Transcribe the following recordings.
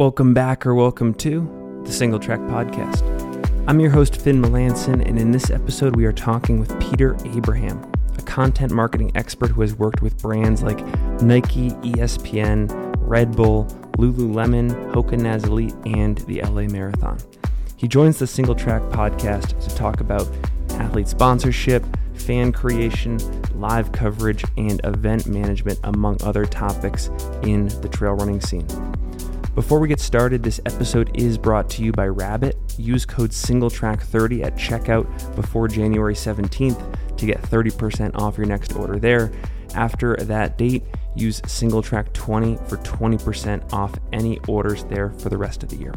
Welcome back or welcome to the Single Track Podcast. I'm your host, Finn Melanson, and in this episode, we are talking with Peter Abraham, a content marketing expert who has worked with brands like Nike, ESPN, Red Bull, Lululemon, Hoka Naz Elite, and the LA Marathon. He joins the Single Track Podcast to talk about athlete sponsorship, fan creation, live coverage, and event management, among other topics in the trail running scene. Before we get started, this episode is brought to you by Rabbit. Use code SingleTrack30 at checkout before January 17th to get 30% off your next order there. After that date, use SingleTrack20 for 20% off any orders there for the rest of the year.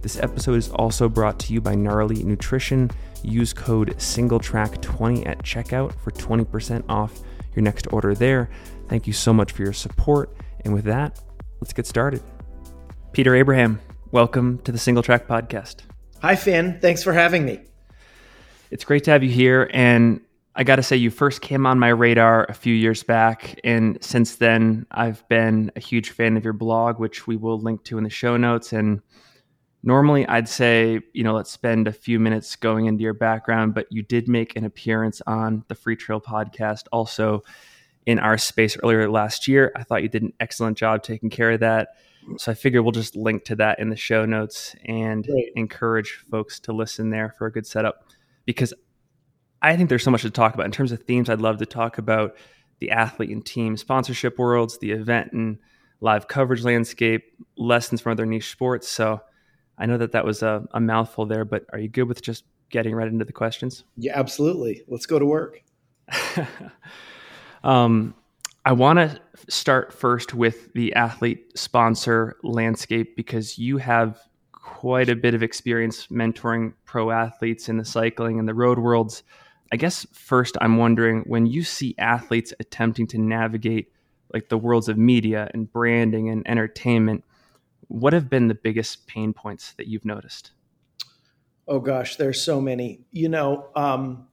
This episode is also brought to you by Gnarly Nutrition. Use code SingleTrack20 at checkout for 20% off your next order there. Thank you so much for your support. And with that, let's get started. Peter Abraham, welcome to the Single Track Podcast. Hi, Finn. Thanks for having me. It's great to have you here. And I got to say, you first came on my radar a few years back. And since then, I've been a huge fan of your blog, which we will link to in the show notes. And normally I'd say, you know, let's spend a few minutes going into your background, but you did make an appearance on the Freetrail podcast also in our space earlier last year. I thought you did an excellent job taking care of that. So I figure we'll just link to that in the show notes and Great. encourage folks to listen there for a good setup because I think there's so much to talk about in terms of themes. I'd love to talk about the athlete and team sponsorship worlds, the event and live coverage landscape, lessons from other niche sports. So I know that that was a, a mouthful there, but are you good with just getting right into the questions? Yeah, absolutely. Let's go to work. um, I want to start first with the athlete sponsor landscape because you have quite a bit of experience mentoring pro athletes in the cycling and the road worlds. I guess first I'm wondering when you see athletes attempting to navigate like the worlds of media and branding and entertainment, what have been the biggest pain points that you've noticed? Oh gosh, there's so many. You know, um,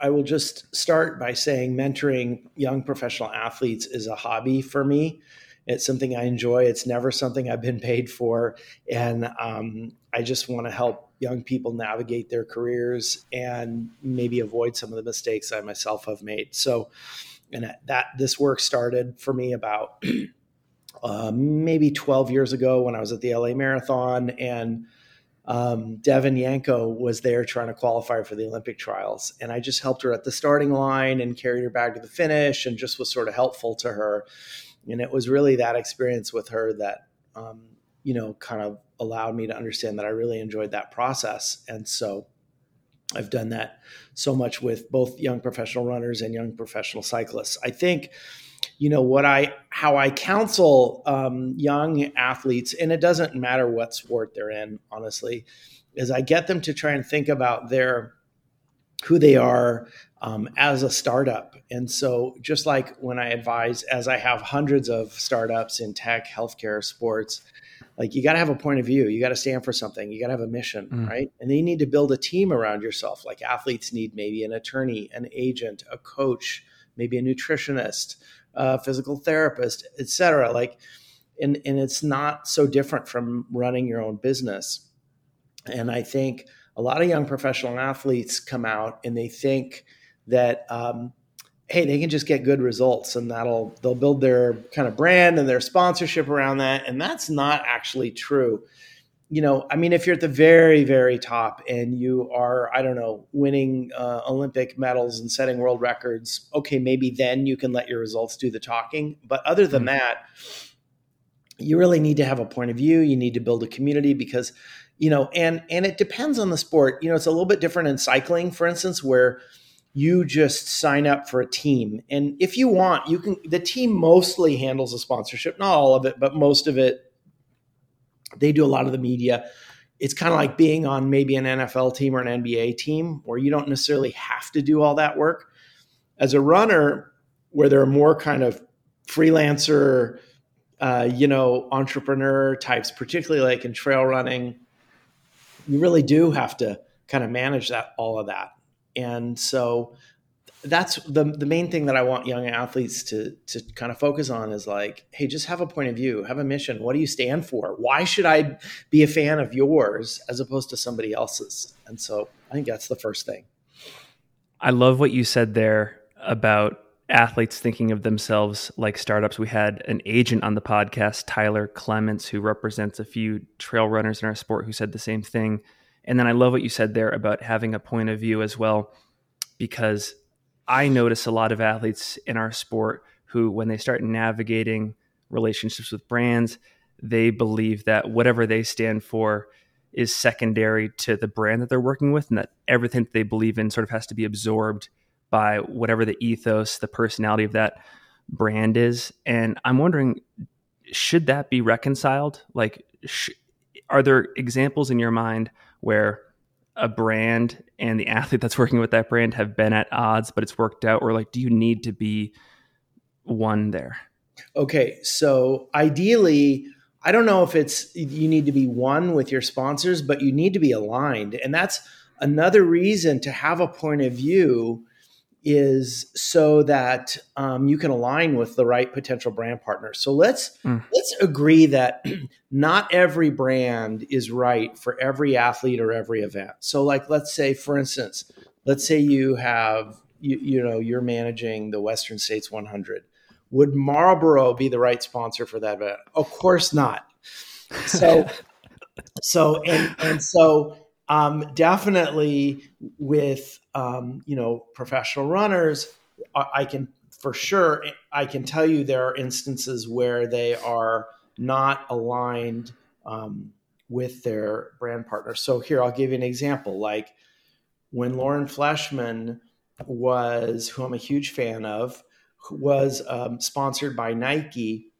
I will just start by saying mentoring young professional athletes is a hobby for me. It's something I enjoy. It's never something I've been paid for. And um, I just want to help young people navigate their careers and maybe avoid some of the mistakes I myself have made. So, and that this work started for me about uh, maybe 12 years ago when I was at the LA Marathon and um, Devon Yanko was there trying to qualify for the Olympic trials. And I just helped her at the starting line and carried her back to the finish and just was sort of helpful to her. And it was really that experience with her that, um, you know, kind of allowed me to understand that I really enjoyed that process. And so I've done that so much with both young professional runners and young professional cyclists. I think you know what i how i counsel um, young athletes and it doesn't matter what sport they're in honestly is i get them to try and think about their who they are um, as a startup. And so just like when i advise as i have hundreds of startups in tech healthcare sports like you got to have a point of view. You got to stand for something. You got to have a mission mm. right? And then you need to build a team around yourself. Like athletes need maybe an attorney an agent a coach maybe a nutritionist uh, physical therapist, etc. Like, and and it's not so different from running your own business. And I think a lot of young professional athletes come out and they think that um, hey they can just get good results and that'll they'll build their kind of brand and their sponsorship around that and that's not actually true you know, I mean, if you're at the very, very top and you are, I don't know, winning uh, Olympic medals and setting world records, okay, maybe then you can let your results do the talking. But other than mm-hmm. that, you really need to have a point of view. You need to build a community because, you know, and and it depends on the sport. You know, it's a little bit different in cycling, for instance, where you just sign up for a team, and if you want, you can. The team mostly handles the sponsorship, not all of it, but most of it they do a lot of the media. It's kind of like being on maybe an NFL team or an NBA team where you don't necessarily have to do all that work. As a runner, where there are more kind of freelancer, uh, you know, entrepreneur types, particularly like in trail running, you really do have to kind of manage that all of that. And so that's the the main thing that I want young athletes to to kind of focus on is like, hey, just have a point of view, have a mission. What do you stand for? Why should I be a fan of yours as opposed to somebody else's? And so I think that's the first thing. I love what you said there about athletes thinking of themselves like startups. We had an agent on the podcast, Tyler Clements, who represents a few trail runners in our sport who said the same thing. And then I love what you said there about having a point of view as well, because I notice a lot of athletes in our sport who, when they start navigating relationships with brands, they believe that whatever they stand for is secondary to the brand that they're working with, and that everything that they believe in sort of has to be absorbed by whatever the ethos, the personality of that brand is. And I'm wondering, should that be reconciled? Like, sh- are there examples in your mind where a brand and the athlete that's working with that brand have been at odds, but it's worked out? Or like, do you need to be one there? Okay. So ideally, I don't know if it's you need to be one with your sponsors, but you need to be aligned. And that's another reason to have a point of view is so that um, you can align with the right potential brand partner. So let's mm. let's agree that not every brand is right for every athlete or every event. So like let's say for instance, let's say you have you, you know you're managing the Western States 100. Would Marlboro be the right sponsor for that event? Of course not. So so and and so um, definitely with um, you know professional runners, I, I can for sure I can tell you there are instances where they are not aligned um, with their brand partner. So here I'll give you an example. Like when Lauren Fleshman was, who I'm a huge fan of, was um, sponsored by Nike.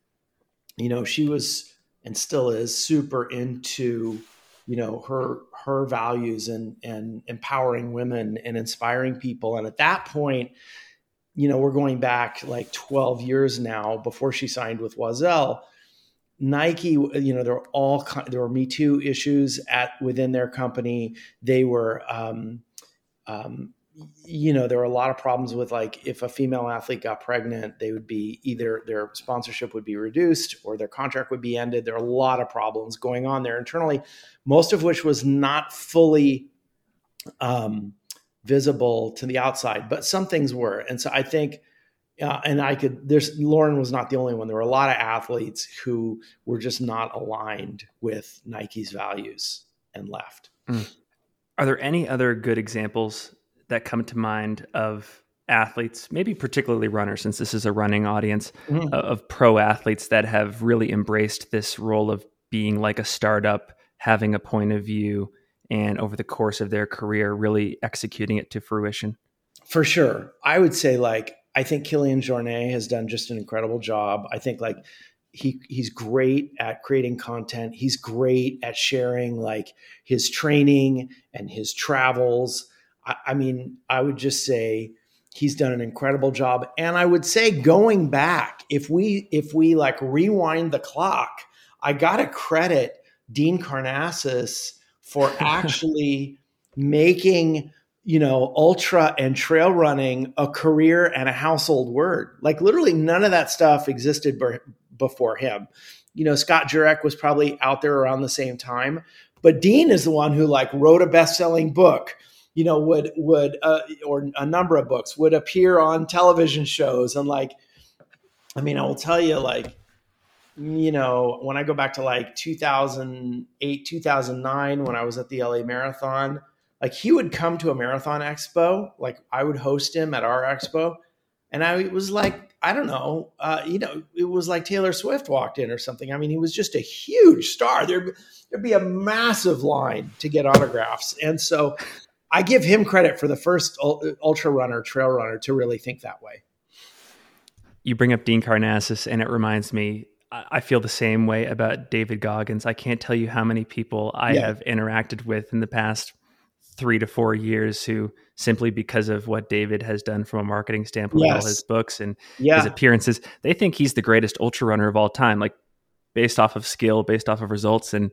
You know, she was and still is super into you know her her values and and empowering women and inspiring people. And at that point you know we're going back like 12 years now before she signed with Oiselle Nike you know there were all there were me too issues at within their company. They were um, um, you know, there were a lot of problems with like if a female athlete got pregnant, they would be either their sponsorship would be reduced or their contract would be ended. There are a lot of problems going on there internally, most of which was not fully um, visible to the outside, but some things were. And so I think, uh, and I could, there's Lauren was not the only one. There were a lot of athletes who were just not aligned with Nike's values and left. Mm. Are there any other good examples that come to mind of athletes, maybe particularly runners, since this is a running audience, mm-hmm. uh, of pro athletes that have really embraced this role of being like a startup, having a point of view, and over the course of their career, really executing it to fruition? For sure. I would say, like, I think Kilian Jornet has done just an incredible job. I think, like, he he's great at creating content. He's great at sharing like his training and his travels. I, I mean, I would just say he's done an incredible job. And I would say going back, if we if we like rewind the clock, I gotta credit Dean Karnazes for actually making you know ultra and trail running a career and a household word like literally none of that stuff existed before him you know scott jurek was probably out there around the same time but dean is the one who like wrote a best-selling book you know would would uh, or a number of books would appear on television shows. And like i mean i will tell you like you know when i go back to like 2008 2009 when i was at the la marathon like he would come to a marathon expo like i would host him at our expo. And i was like i don't know uh, you know it was like taylor swift walked in or something. I mean he was just a huge star. There'd, there'd be a massive line to get autographs. And so I give him credit for the first ultra runner, trail runner to really think that way. You bring up Dean Karnazes, and it reminds me. I feel the same way about David Goggins. I can't tell you how many people I yeah. have interacted with in the past three to four years who simply because of what David has done from a marketing standpoint, yes. all his books and yeah. his appearances, they think he's the greatest ultra runner of all time, like based off of skill, based off of results. And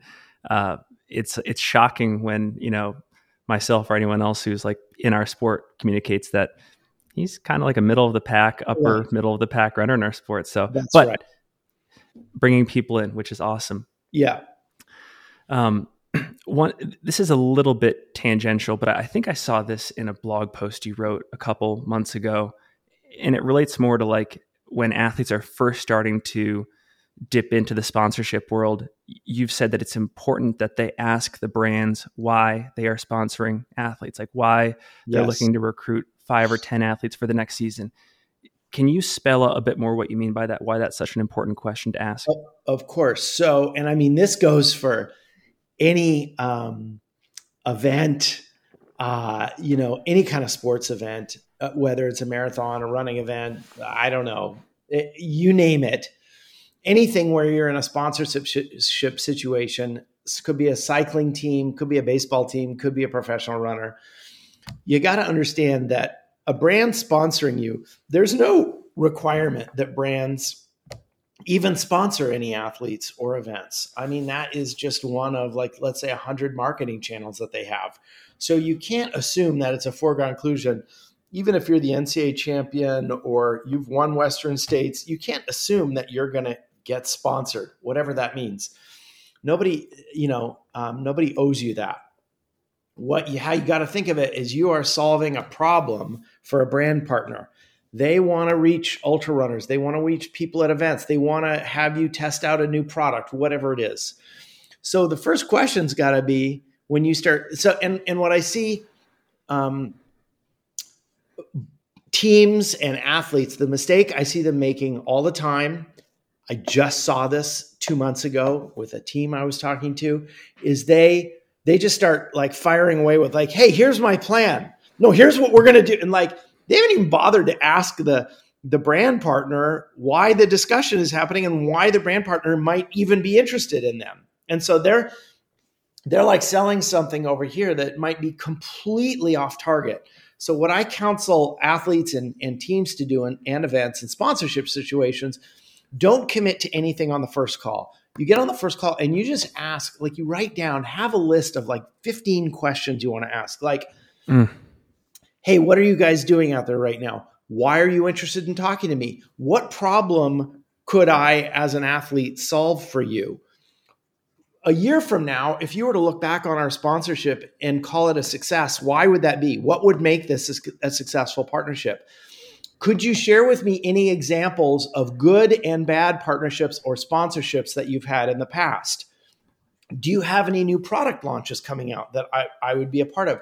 uh, it's it's shocking when you know myself or anyone else who's like in our sport communicates that he's kind of like a middle of the pack, upper right. middle of the pack runner in our sport. So, That's but right. bringing people in, which is awesome. Yeah. Um, one, this is a little bit tangential, but I think I saw this in a blog post you wrote a couple months ago, and it relates more to like when athletes are first starting to dip into the sponsorship world. You've said that it's important that they ask the brands why they are sponsoring athletes, like why they're looking to recruit five or 10 athletes for the next season. Can you spell out a bit more what you mean by that? Why that's such an important question to ask? Of course. So, and I mean, this goes for any um, event, uh, you know, any kind of sports event, uh, whether it's a marathon, a running event, I don't know, it, you name it. Anything where you're in a sponsorship situation, could be a cycling team, could be a baseball team, could be a professional runner. You got to understand that a brand sponsoring you, there's no requirement that brands even sponsor any athletes or events. I mean, that is just one of like, let's say, 100 marketing channels that they have. So you can't assume that it's a foregone conclusion. Even if you're the NCAA champion or you've won Western States, you can't assume that you're going to get sponsored, whatever that means. Nobody, you know, um, nobody owes you that. What you, how you got to think of it is you are solving a problem for a brand partner they want to reach ultra runners. They want to reach people at events. They want to have you test out a new product, whatever it is. So the first question's got to be when you start. So and and what I see, um, teams and athletes, the mistake I see them making all the time. I just saw this two months ago with a team I was talking to. Is they they just start like firing away with like, hey, here's my plan. No, here's what we're gonna do, and like they haven't even bothered to ask the the brand partner why the discussion is happening and why the brand partner might even be interested in them. And so they're they're like selling something over here that might be completely off target. So what I counsel athletes and, and teams to do in, and events and sponsorship situations, don't commit to anything on the first call. You get on the first call and you just ask, like you write down, have a list of like 15 questions you want to ask. Like, mm hey, what are you guys doing out there right now? Why are you interested in talking to me? What problem could I, as an athlete, solve for you? A year from now, if you were to look back on our sponsorship and call it a success, why would that be? What would make this a successful partnership? Could you share with me any examples of good and bad partnerships or sponsorships that you've had in the past? Do you have any new product launches coming out that I, I would be a part of?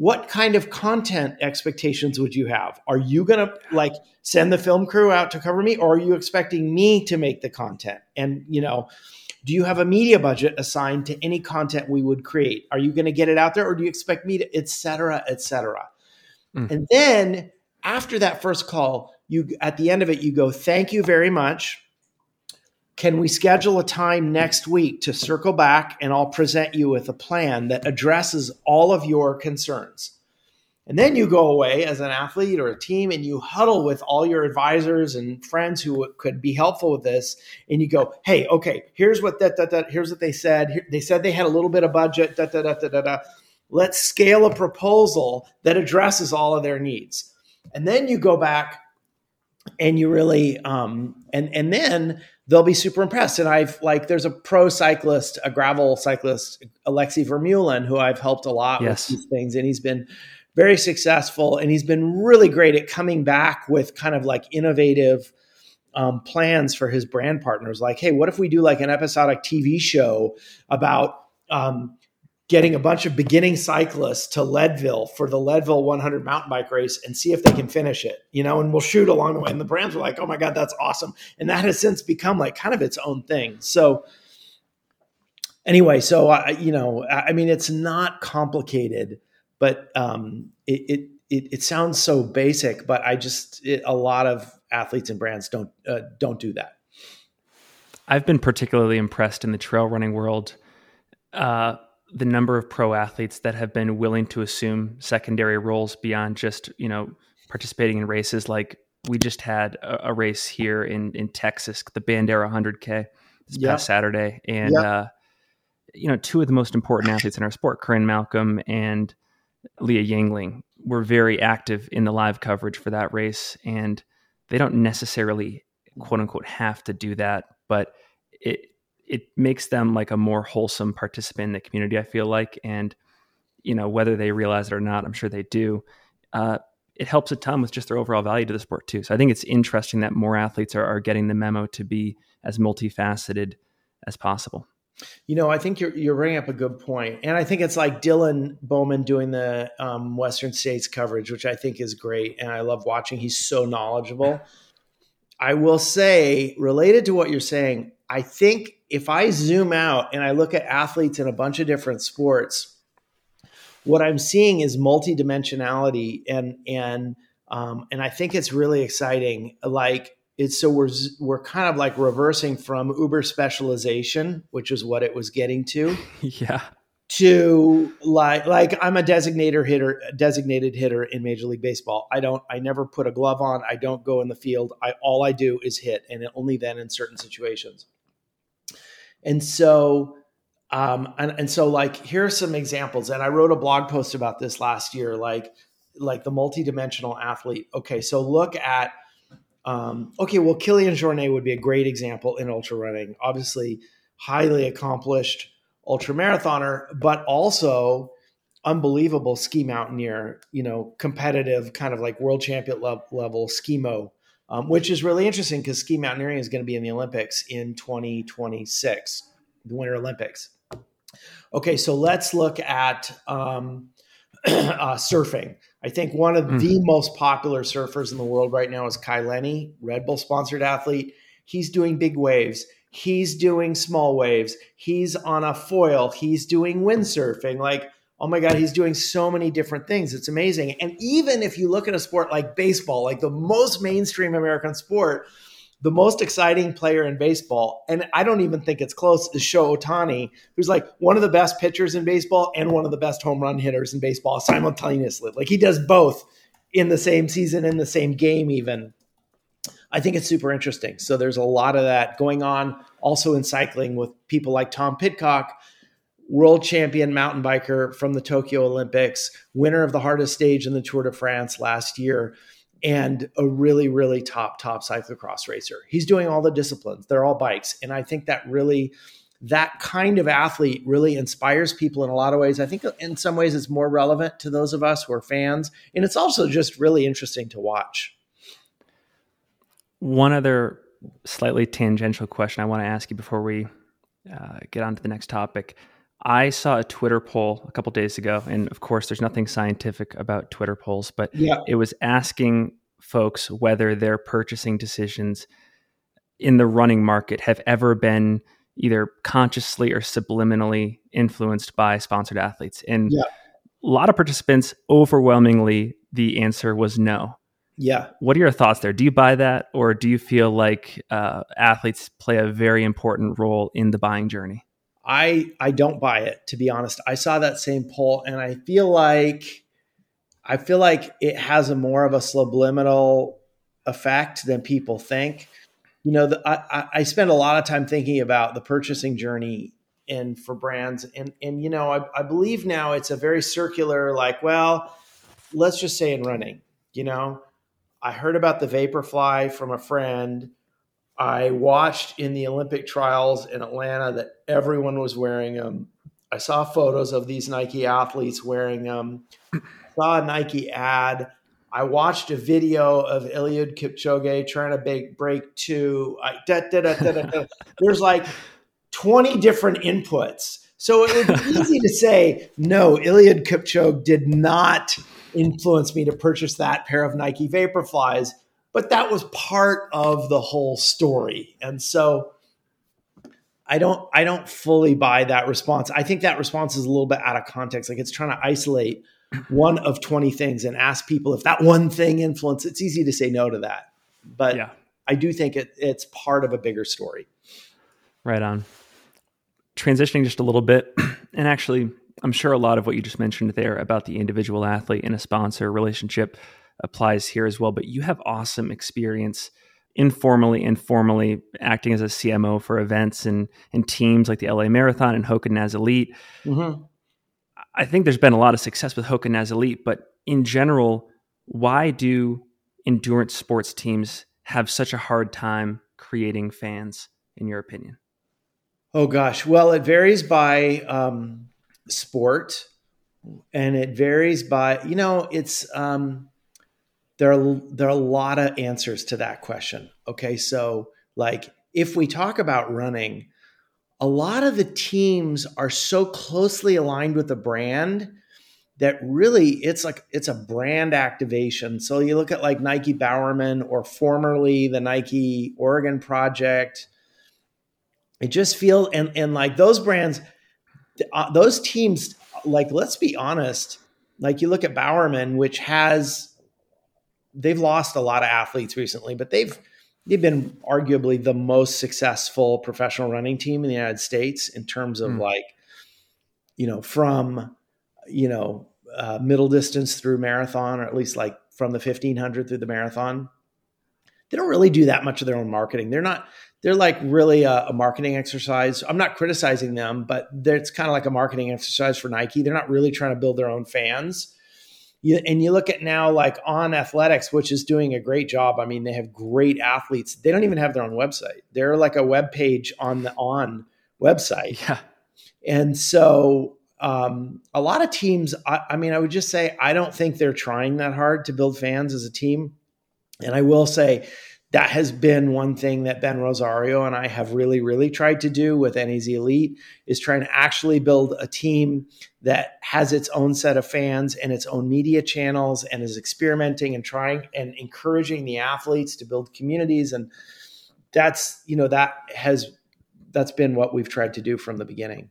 what kind of content expectations would you have? Are you going to like send the film crew out to cover me or are you expecting me to make the content? And, you know, do you have a media budget assigned to any content we would create? Are you going to get it out there or do you expect me to, et cetera, et cetera? Mm. And then after that first call, you at the end of it, you go, thank you very much. Can we schedule a time next week to circle back and I'll present you with a plan that addresses all of your concerns? And then you go away as an athlete or a team and you huddle with all your advisors and friends who could be helpful with this. And you go, hey, okay, here's what that, that, that here's what they said. They said they had a little bit of budget, da, da, da, da, da. Let's scale a proposal that addresses all of their needs. And then you go back and you really um, and and then they'll be super impressed. And I've like there's a pro cyclist, a gravel cyclist, Alexey Vermeulen, who I've helped a lot yes. with these things, and he's been very successful, and he's been really great at coming back with kind of like innovative um, plans for his brand partners. Like, hey, what if we do like an episodic TV show about um, getting a bunch of beginning cyclists to Leadville for the Leadville 100 mountain bike race and see if they can finish it, you know, and we'll shoot along the way. And the brands were like, oh my God, that's awesome. And that has since become like kind of its own thing. So, anyway, so I, you know, I mean, it's not complicated, but um, it, it, it, it sounds so basic, but I just, it, a lot of athletes and brands don't, uh, don't do that. I've been particularly impressed in the trail running world. Uh, the number of pro athletes that have been willing to assume secondary roles beyond just you know participating in races. Like we just had a, a race here in in Texas the Bandera 100k this past Saturday. And uh, you know two of the most important athletes in our sport Corrine Malcolm and Leah Yingling were very active in the live coverage for that race, and they don't necessarily quote unquote have to do that, but it it makes them like a more wholesome participant in the community. I feel like, and you know whether they realize it or not, I'm sure they do. Uh, it helps a ton with just their overall value to the sport too. So I think it's interesting that more athletes are, are getting the memo to be as multifaceted as possible. You know, I think you're you're bringing up a good point, and I think it's like Dylan Bowman doing the um, Western States coverage, which I think is great, and I love watching. He's so knowledgeable. I will say, related to what you're saying, I think if I zoom out and I look at athletes in a bunch of different sports, what I'm seeing is multidimensionality, and and um, and I think it's really exciting. Like it's so we're we're kind of like reversing from uber specialization which is what it was getting to yeah. to like like i'm a designated hitter designated hitter in major league baseball. I don't i never put a glove on. I don't go in the field. I all i do is hit and only then in certain situations and so um and, and so like here are some examples and i wrote a blog post about this last year like like the multidimensional athlete okay so look at um, okay, well, Kilian Jornet would be a great example in ultra running. Obviously, highly accomplished ultra marathoner, but also unbelievable ski mountaineer. You know, competitive, kind of like world champion level skimo, um, which is really interesting because ski mountaineering is going to be in the Olympics in 2026, the Winter Olympics. Okay, so let's look at um, uh, surfing. I think one of mm-hmm. the most popular surfers in the world right now is Kai Lenny, Red Bull sponsored athlete. He's doing big waves. He's doing small waves. He's on a foil. He's doing windsurfing. Like, oh my God, he's doing so many different things. It's amazing. And even if you look at a sport like baseball, like the most mainstream American sport, the most exciting player in baseball, and I don't even think it's close, is Sho Ohtani, who's like one of the best pitchers in baseball and one of the best home run hitters in baseball simultaneously. Like he does both in the same season, in the same game, even. I think it's super interesting. So there's a lot of that going on also in cycling with people like Tom Pidcock, world champion mountain biker from the Tokyo Olympics, winner of the hardest stage in the Tour de France last year and a really, really top, top cyclocross racer. He's doing all the disciplines. They're all bikes. And I think that really, that kind of athlete really inspires people in a lot of ways. I think in some ways it's more relevant to those of us who are fans. And it's also just really interesting to watch. One other slightly tangential question I want to ask you before we uh, get on to the next topic. I saw a Twitter poll a couple days ago, and of course, there's nothing scientific about Twitter polls, but yeah. it was asking folks whether their purchasing decisions in the running market have ever been either consciously or subliminally influenced by sponsored athletes. And yeah. a lot of participants, overwhelmingly, the answer was no. Yeah. What are your thoughts there? Do you buy that, or do you feel like uh, athletes play a very important role in the buying journey? I I don't buy it to be honest. I saw that same poll and I feel like I feel like it has a more of a subliminal effect than people think. You know, the, I, I spend a lot of time thinking about the purchasing journey and for brands and and you know I, I believe now it's a very circular like well let's just say in running you know I heard about the Vaporfly from a friend I watched in the Olympic trials in Atlanta that everyone was wearing them. I saw photos of these Nike athletes wearing them. saw a Nike ad. I watched a video of Eliud Kipchoge trying to break, break two. I, da, da, da, There's like 20 different inputs. So it would be easy to say, no, Eliud Kipchoge did not influence me to purchase that pair of Nike Vaporflies but that was part of the whole story. And so I don't I don't fully buy that response. I think that response is a little bit out of context. Like it's trying to isolate one of 20 things and ask people if that one thing influenced. It's easy to say no to that. But yeah. I do think it, it's part of a bigger story. Right on. Transitioning just a little bit, and actually, I'm sure a lot of what you just mentioned there about the individual athlete and a sponsor relationship applies here as well. But you have awesome experience informally and formally acting as a CMO for events and, and teams like the LA Marathon and Hoka Naz Elite. Mm-hmm. I think there's been a lot of success with Hoka Naz Elite, but in general, why do endurance sports teams have such a hard time creating fans, in your opinion? Oh gosh, well, it varies by um, sport, and it varies by you know it's um, there are there are a lot of answers to that question. Okay, so like if we talk about running, a lot of the teams are so closely aligned with the brand that really it's like it's a brand activation. So you look at like Nike Bowerman or formerly the Nike Oregon Project. It just feels and and like those brands, uh, those teams. Like let's be honest. Like you look at Bowerman, which has they've lost a lot of athletes recently, but they've they've been arguably the most successful professional running team in the United States in terms of mm. like, you know, from you know uh, middle distance through marathon, or at least like from the 1500 through the marathon. They don't really do that much of their own marketing. They're not, they're like really a, a marketing exercise. I'm not criticizing them, but it's kind of like a marketing exercise for Nike. They're not really trying to build their own fans. You, and you look at now like on athletics which is doing a great job. I mean they have great athletes. They don't even have their own website. They're like a web page on the on website. Yeah. And so um, a lot of teams, I, I mean, I would just say I don't think they're trying that hard to build fans as a team. And I will say that has been one thing that Ben Rosario and I have really, really tried to do with NAZ Elite is trying to actually build a team that has its own set of fans and its own media channels and is experimenting and trying and encouraging the athletes to build communities. And that's, you know, that has, that's been what we've tried to do from the beginning.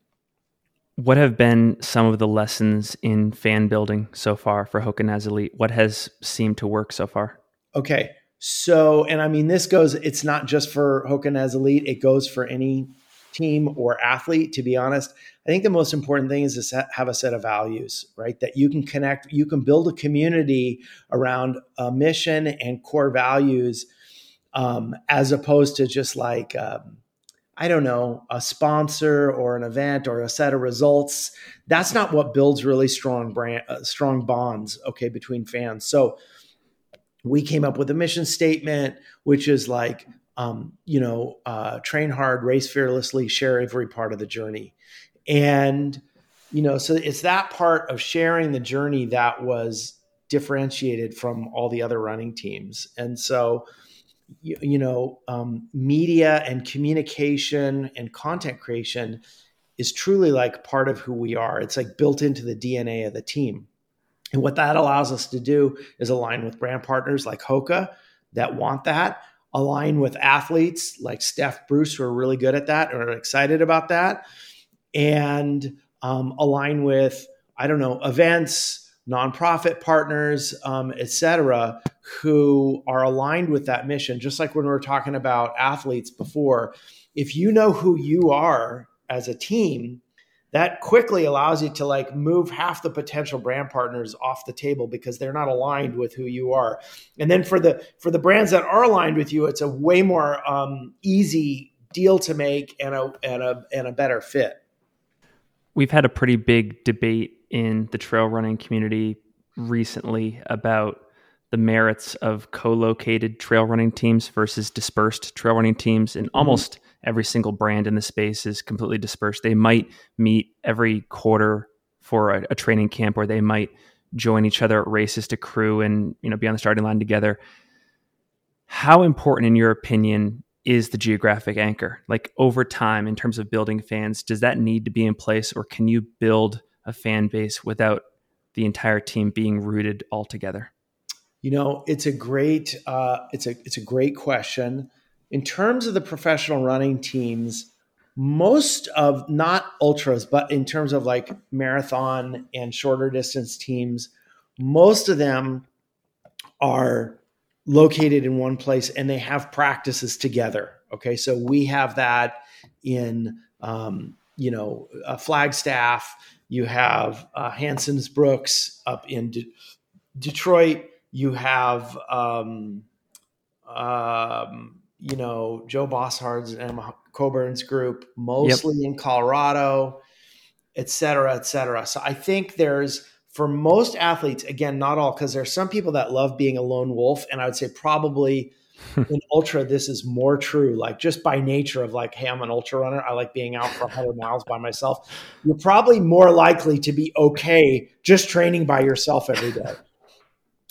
What have been some of the lessons in fan building so far for Hoka Naz Elite? What has seemed to work so far? Okay. So, and I mean, this goes, it's not just for Hoka Naz Elite, it goes for any team or athlete, to be honest. I think the most important thing is to have a set of values, right? That you can connect, you can build a community around a mission and core values um, as opposed to just like, um, I don't know, a sponsor or an event or a set of results. That's not what builds really strong brand, uh, strong bonds, okay, between fans. So we came up with a mission statement, which is like, um, you know, uh, train hard, race fearlessly, share every part of the journey. And, you know, so it's that part of sharing the journey that was differentiated from all the other running teams. And so, you, you know, um, media and communication and content creation is truly like part of who we are. It's like built into the DNA of the team. And what that allows us to do is align with brand partners like Hoka that want that, align with athletes like Steph Bruce, who are really good at that or excited about that, and um, align with, I don't know, events, nonprofit partners, um, et cetera, who are aligned with that mission. Just like when we were talking about athletes before, if you know who you are as a team, that quickly allows you to like move half the potential brand partners off the table because they're not aligned with who you are and then for the for the brands that are aligned with you it's a way more um, easy deal to make and a and a and a better fit we've had a pretty big debate in the trail running community recently about the merits of co-located trail running teams versus dispersed trail running teams and mm-hmm. almost every single brand in the space is completely dispersed. They might meet every quarter for a, a, training camp or they might join each other at races to crew and you know be on the starting line together. How important in your opinion is the geographic anchor? Like over time in terms of building fans does that need to be in place or can you build a fan base without the entire team being rooted all together you know, it's a great uh, it's a it's a great question. In terms of the professional running teams, most of not ultras, but in terms of like marathon and shorter distance teams, most of them are located in one place and they have practices together. Okay, so we have that in um, you know Flagstaff. You have uh, Hansons Brooks up in De- Detroit you have um, um, you know Joe Bosshard's and Emma Coburn's group, mostly yep. in Colorado, et cetera, et cetera. So I think there's for most athletes, again, not all, because there are some people that love being a lone wolf, and I would say probably in ultra this is more true. Like just by nature of like, hey, I'm an ultra runner. I like being out for 100 miles by myself. You're probably more likely to be okay just training by yourself every day.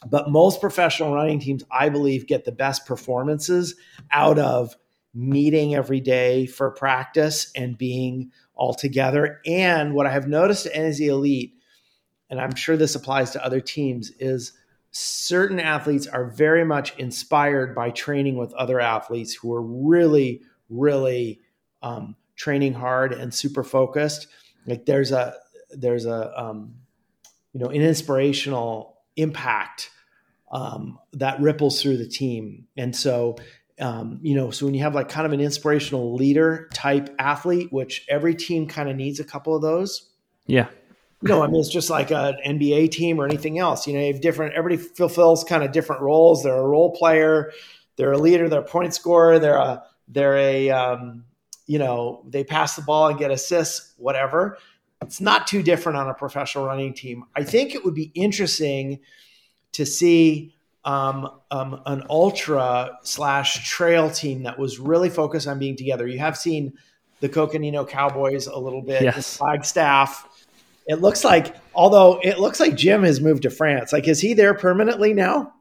But most professional running teams, I believe, get the best performances out of meeting every day for practice and being all together. And what I have noticed at NZ Elite, and I'm sure this applies to other teams, is certain athletes are very much inspired by training with other athletes who are really, really um, training hard and super focused. Like there's a there's a um, you know an inspirational impact um, that ripples through the team. And so, um, you know, so when you have like kind of an inspirational leader type athlete, which every team kind of needs a couple of those. Yeah. You know, I mean, it's just like an NBA team or anything else. You know, you have different, everybody fulfills kind of different roles. They're a role player, they're a leader, they're a point scorer, they're a, they're a, um, you know, they pass the ball and get assists, whatever. It's not too different on a professional running team. I think it would be interesting to see um, um, an ultra slash trail team that was really focused on being together. You have seen the Coconino Cowboys a little bit, yes. Flagstaff. It looks like, although it looks like Jim has moved to France. Like, is he there permanently now?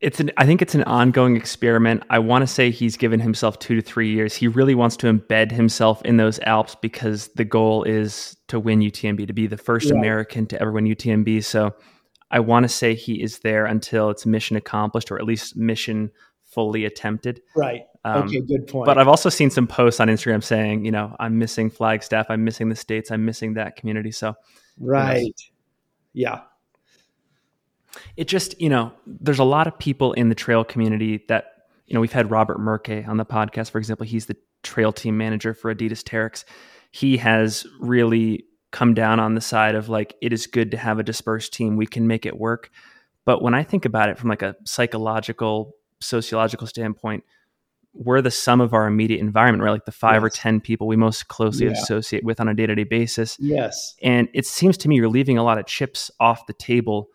It's an. I think it's an ongoing experiment. I want to say he's given himself two to three years. He really wants to embed himself in those Alps because the goal is to win UTMB, to be the first right. American to ever win UTMB. So I want to say he is there until it's mission accomplished or at least mission fully attempted. Right. Um, okay, good point. But I've also seen some posts on Instagram saying, you know, I'm missing Flagstaff, I'm missing the states, I'm missing that community. So, right. Yeah. It just, you know, there's a lot of people in the trail community that, you know, we've had Robert Merke on the podcast, for example. He's the trail team manager for Adidas Terrex. He has really come down on the side of like it is good to have a dispersed team we can make it work but when i think about it from like a psychological sociological standpoint we're the sum of our immediate environment right like the five yes. or ten people we most closely yeah. associate with on a day-to-day basis yes and it seems to me you're leaving a lot of chips off the table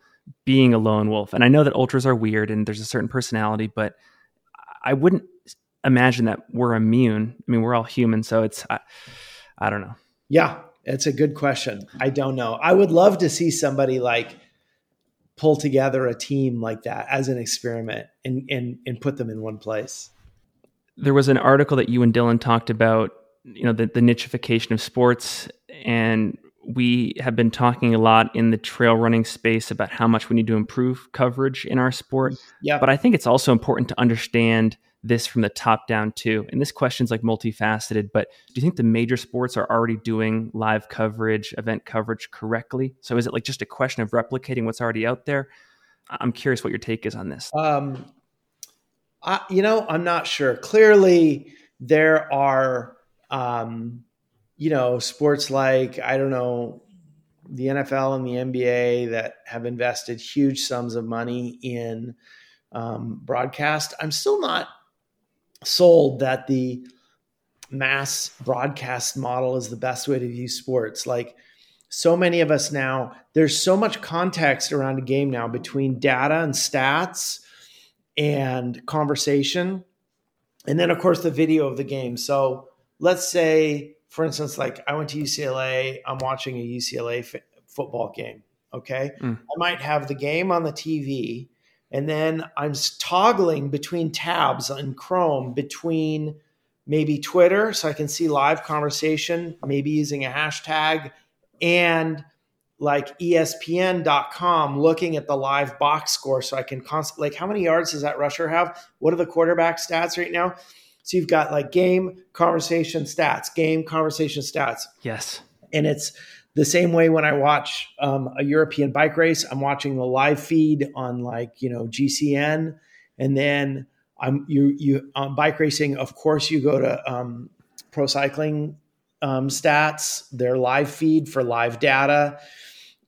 being a lone wolf and i know that ultras are weird and there's a certain personality but i wouldn't imagine that we're immune i mean we're all human so it's i, I don't know yeah it's a good question. I don't know. I would love to see somebody like pull together a team like that as an experiment and and and put them in one place. There was an article that you and Dylan talked about, you know, the, the nichification of sports and we have been talking a lot in the trail running space about how much we need to improve coverage in our sport. Yeah. But I think it's also important to understand this from the top down too. And this question's like multifaceted, but do you think the major sports are already doing live coverage, event coverage correctly? So is it like just a question of replicating what's already out there? I'm curious what your take is on this. Um, I, you know, I'm not sure. Clearly, there are, um, you know, sports like I don't know, the NFL and the NBA that have invested huge sums of money in um, broadcast. I'm still not sold that the mass broadcast model is the best way to view sports. Like so many of us now, there's so much context around a game now between data and stats and conversation. And then, of course, the video of the game. So let's say, for instance, like I went to UCLA, I'm watching a UCLA f- football game. Okay. Mm. I might have the game on the TV and then I'm toggling between tabs in Chrome between maybe Twitter so I can see live conversation, maybe using a hashtag, and like ESPN.com looking at the live box score so I can const- like how many yards does that rusher have? What are the quarterback stats right now? So you've got like game conversation stats, game conversation stats. Yes. And it's the same way when I watch um, a European bike race, I'm watching the live feed on like you know GCN, and then I'm you you on bike racing. Of course, you go to um, Pro Cycling um, Stats, their live feed for live data,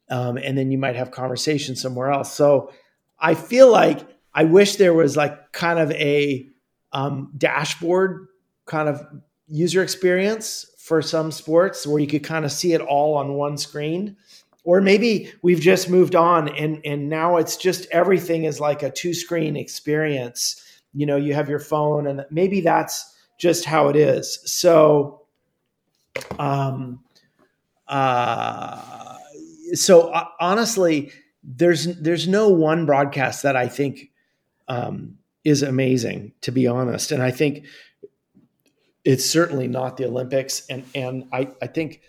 um, and then you might have conversation somewhere else. So I feel like I wish there was like kind of a um, dashboard kind of user experience for some sports where you could kind of see it all on one screen. or maybe we've just moved on and and now it's just everything is like a two screen experience you know you have your phone and maybe that's just how it is so um uh so uh, honestly there's there's no one broadcast that i think um is amazing to be honest and i think it's certainly not the olympics and and i i think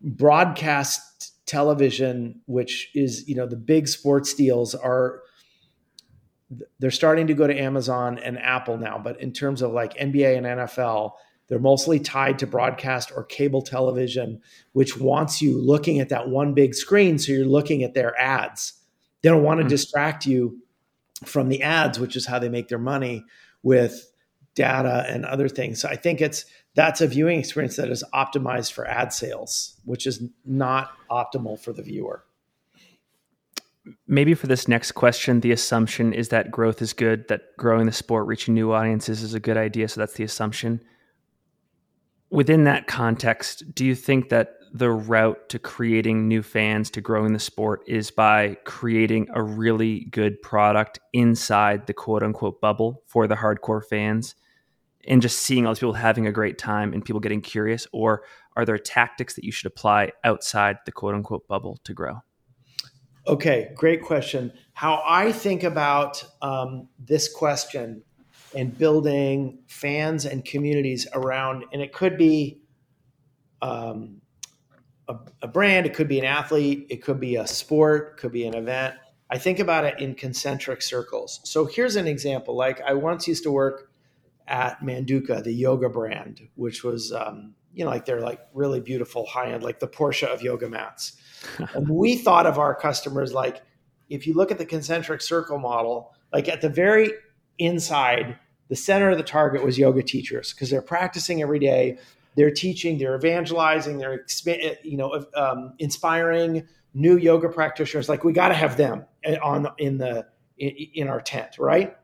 broadcast television which is you know the big sports deals are they're starting to go to Amazon and Apple now, but in terms of like NBA and NFL, they're mostly tied to broadcast or cable television, which wants you looking at that one big screen. So you're looking at their ads. They don't want to mm-hmm. distract you from the ads, which is how they make their money with data and other things. So I think it's that's a viewing experience that is optimized for ad sales, which is not optimal for the viewer maybe for this next question, the assumption is that growth is good, that growing the sport, reaching new audiences is a good idea. So that's the assumption. Within that context, do you think that the route to creating new fans, to growing the sport, is by creating a really good product inside the quote unquote bubble for the hardcore fans and just seeing all these people having a great time and people getting curious? Or are there tactics that you should apply outside the quote unquote bubble to grow? Okay, great question. How I think about um, this question and building fans and communities around, and it could be um, a, a, brand, it could be an athlete, it could be a sport, could be an event. I think about it in concentric circles. So here's an example. Like I once used to work at Manduka, the yoga brand, which was um, you know like they're like really beautiful high end, like the Porsche of yoga mats and we thought of our customers like if you look at the concentric circle model, like at the very inside, the center of the target was yoga teachers because they're practicing every day. They're teaching, they're evangelizing, they're you know um, inspiring new yoga practitioners. Like we got to have them on in the in, in our tent, right?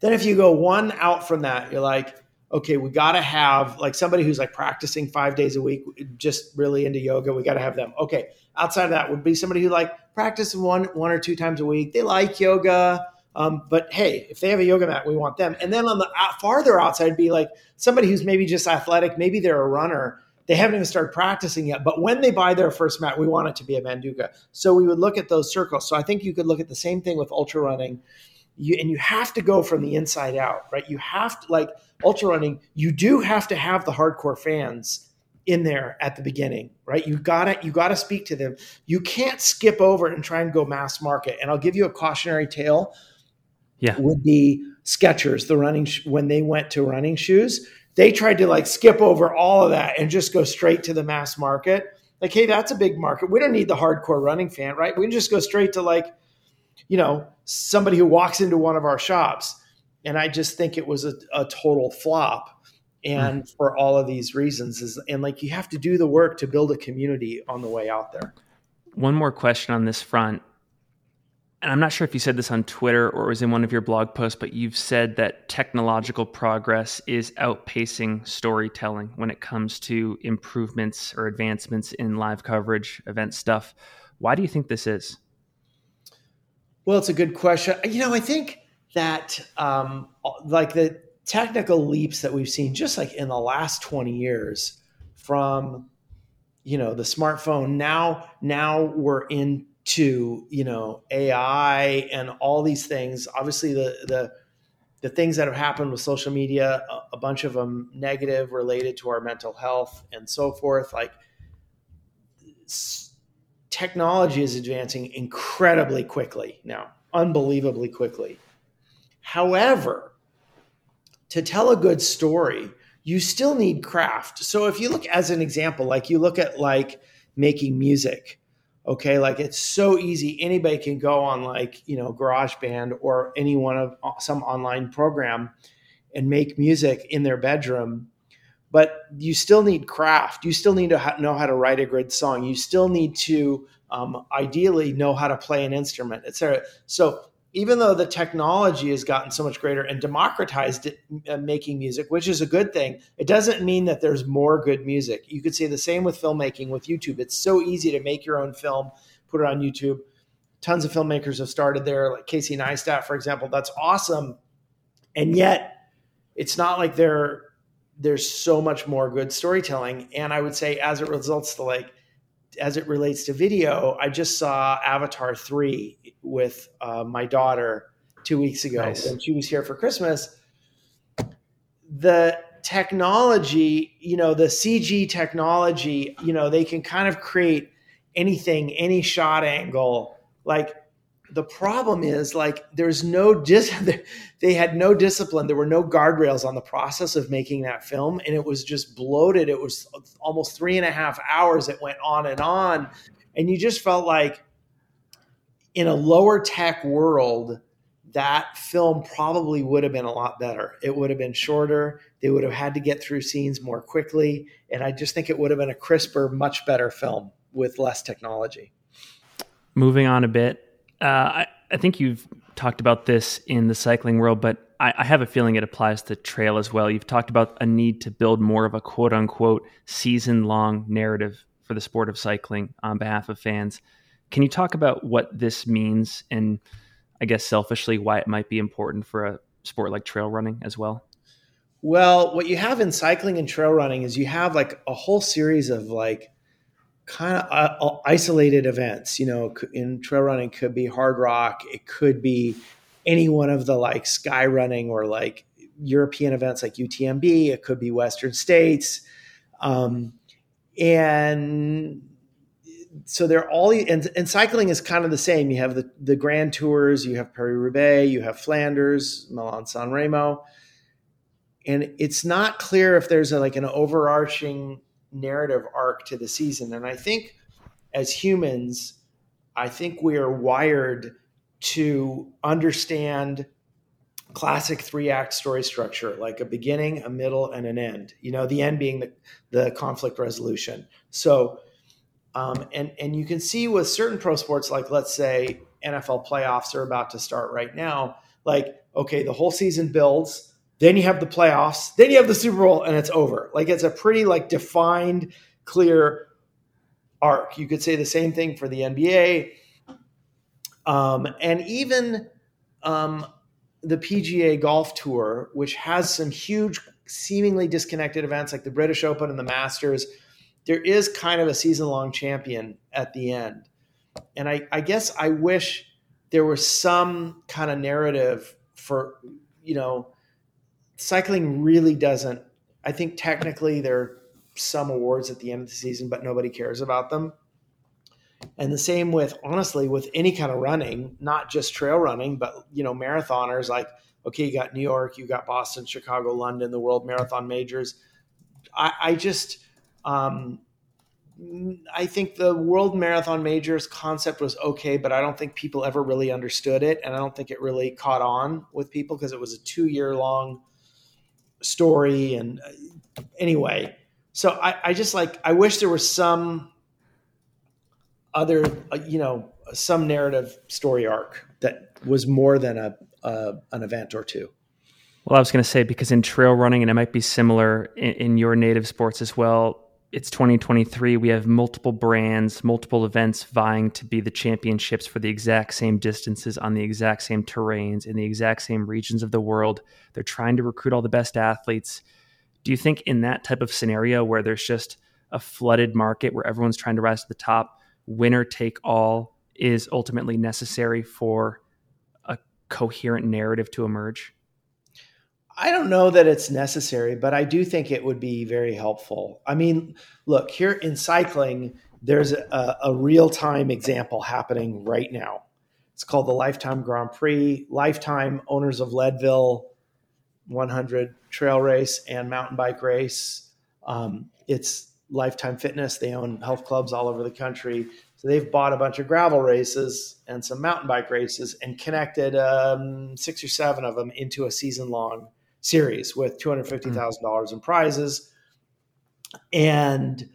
Then if you go one out from that, you're like, okay, we got to have like somebody who's like practicing five days a week, just really into yoga. We got to have them. Okay, outside of that would be somebody who like practice one one or two times a week. They like yoga, um, but hey, if they have a yoga mat, we want them. And then on the out, farther outside, be like somebody who's maybe just athletic, maybe they're a runner. They haven't even started practicing yet, but when they buy their first mat, we want it to be a Manduka. So we would look at those circles. So I think you could look at the same thing with ultra running you and you have to go from the inside out, right? You have to like ultra running, you do have to have the hardcore fans in there at the beginning, right? You got to you got to speak to them. You can't skip over and try and go mass market. And I'll give you a cautionary tale. Yeah. Would be Skechers, the running sh- when they went to running shoes, they tried to like skip over all of that and just go straight to the mass market. Like, hey, that's a big market. We don't need the hardcore running fan, right? We can just go straight to like you know, somebody who walks into one of our shops. And I just think it was a, a total flop. And mm. for all of these reasons is and like you have to do the work to build a community on the way out there. One more question on this front. And I'm not sure if you said this on Twitter or it was in one of your blog posts, but you've said that technological progress is outpacing storytelling when it comes to improvements or advancements in live coverage, event stuff. Why do you think this is? Well, it's a good question. You know, I think that um, like the technical leaps that we've seen just like in the last 20 years from you know the smartphone now now we're into you know ai and all these things obviously the the the things that have happened with social media a, a bunch of them negative related to our mental health and so forth like technology is advancing incredibly quickly now, unbelievably quickly. However, to tell a good story, you still need craft. So if you look as an example, like you look at like making music, okay, like it's so easy. Anybody can go on like, you know, GarageBand or any one of uh, some online program and make music in their bedroom but you still need craft. You still need to know how to write a good song. You still need to um, ideally know how to play an instrument, etc. So even though the technology has gotten so much greater and democratized it, uh, making music, which is a good thing, it doesn't mean that there's more good music. You could say the same with filmmaking with YouTube. It's so easy to make your own film, put it on YouTube. Tons of filmmakers have started there, like Casey Neistat, for example. That's awesome. And yet, it's not like there there's so much more good storytelling. And I would say, as it results to like as it relates to video, I just saw Avatar 3 with uh, my daughter two weeks ago nice. when she was here for Christmas. The technology, you know, the CG technology, you know, they can kind of create anything, any shot angle. Like the problem is like there's no dis they had no discipline there were no guardrails on the process of making that film and it was just bloated it was almost three and a half hours it went on and on and you just felt like in a lower tech world that film probably would have been a lot better it would have been shorter they would have had to get through scenes more quickly and i just think it would have been a crisper much better film with less technology moving on a bit uh, I, I, think you've talked about this in the cycling world, but I, I, have a feeling it applies to trail as well. You've talked about a need to build more of a quote unquote season long narrative for the sport of cycling on behalf of fans. Can you talk about what this means and I guess selfishly why it might be important for a sport like trail running as well? Well, what you have in cycling and trail running is you have like a whole series of like kind of uh, isolated events. You know, in trail running could be Hardrock, it could be any one of the like sky running or like European events like UTMB. It could be Western States, um, and so they're all and, and cycling is kind of the same. You have the the Grand Tours, you have Paris Roubaix, you have Flanders, Milan San Remo, and it's not clear if there's a, like an overarching narrative arc to the season. And I think as humans, I think we are wired to understand classic three act story structure, like a beginning, a middle, and an end. You know, the end being the, the conflict resolution. So, um, and and you can see with certain pro sports, like let's say NFL playoffs are about to start right now. Like, okay, the whole season builds then you have the playoffs, then you have the Super Bowl, and it's over. Like it's a pretty like defined, clear arc. You could say the same thing for the NBA, um, and even um, the PGA Golf Tour, which has some huge, seemingly disconnected events like the British Open and the Masters. There is kind of a season-long champion at the end, and I, I guess I wish there was some kind of narrative for you know cycling really doesn't. I think technically there are some awards at the end of the season, but nobody cares about them. And the same with honestly with any kind of running, not just trail running, but you know marathoners like okay, you got New York, you got Boston, Chicago, London, the World Marathon Majors. I, I just um, I think the World Marathon Majors concept was okay, but I don't think people ever really understood it, and I don't think it really caught on with people because it was a two year long story and uh, anyway. So I, I just like i wish there was some other uh, you know some narrative story arc that was more than a, an event or two. Well i was going to say because in trail running and it might be similar in, in your native sports as well it's 2023. We have multiple brands, multiple events vying to be the championships for the exact same distances on the exact same terrains in the exact same regions of the world. They're trying to recruit all the best athletes. Do you think in that type of scenario where there's just a flooded market where everyone's trying to rise to the top, winner take all is ultimately necessary for a coherent narrative to emerge? I don't know that it's necessary, but I do think it would be very helpful. I mean, look, here in cycling, there's a, a real time example happening right now. It's called the Lifetime Grand Prix, Lifetime Owners of Leadville 100 trail race and mountain bike race. Um, it's Lifetime Fitness. They own health clubs all over the country. So they've bought a bunch of gravel races and some mountain bike races and connected um, six or seven of them into a season long series with two hundred fifty thousand dollars in prizes, and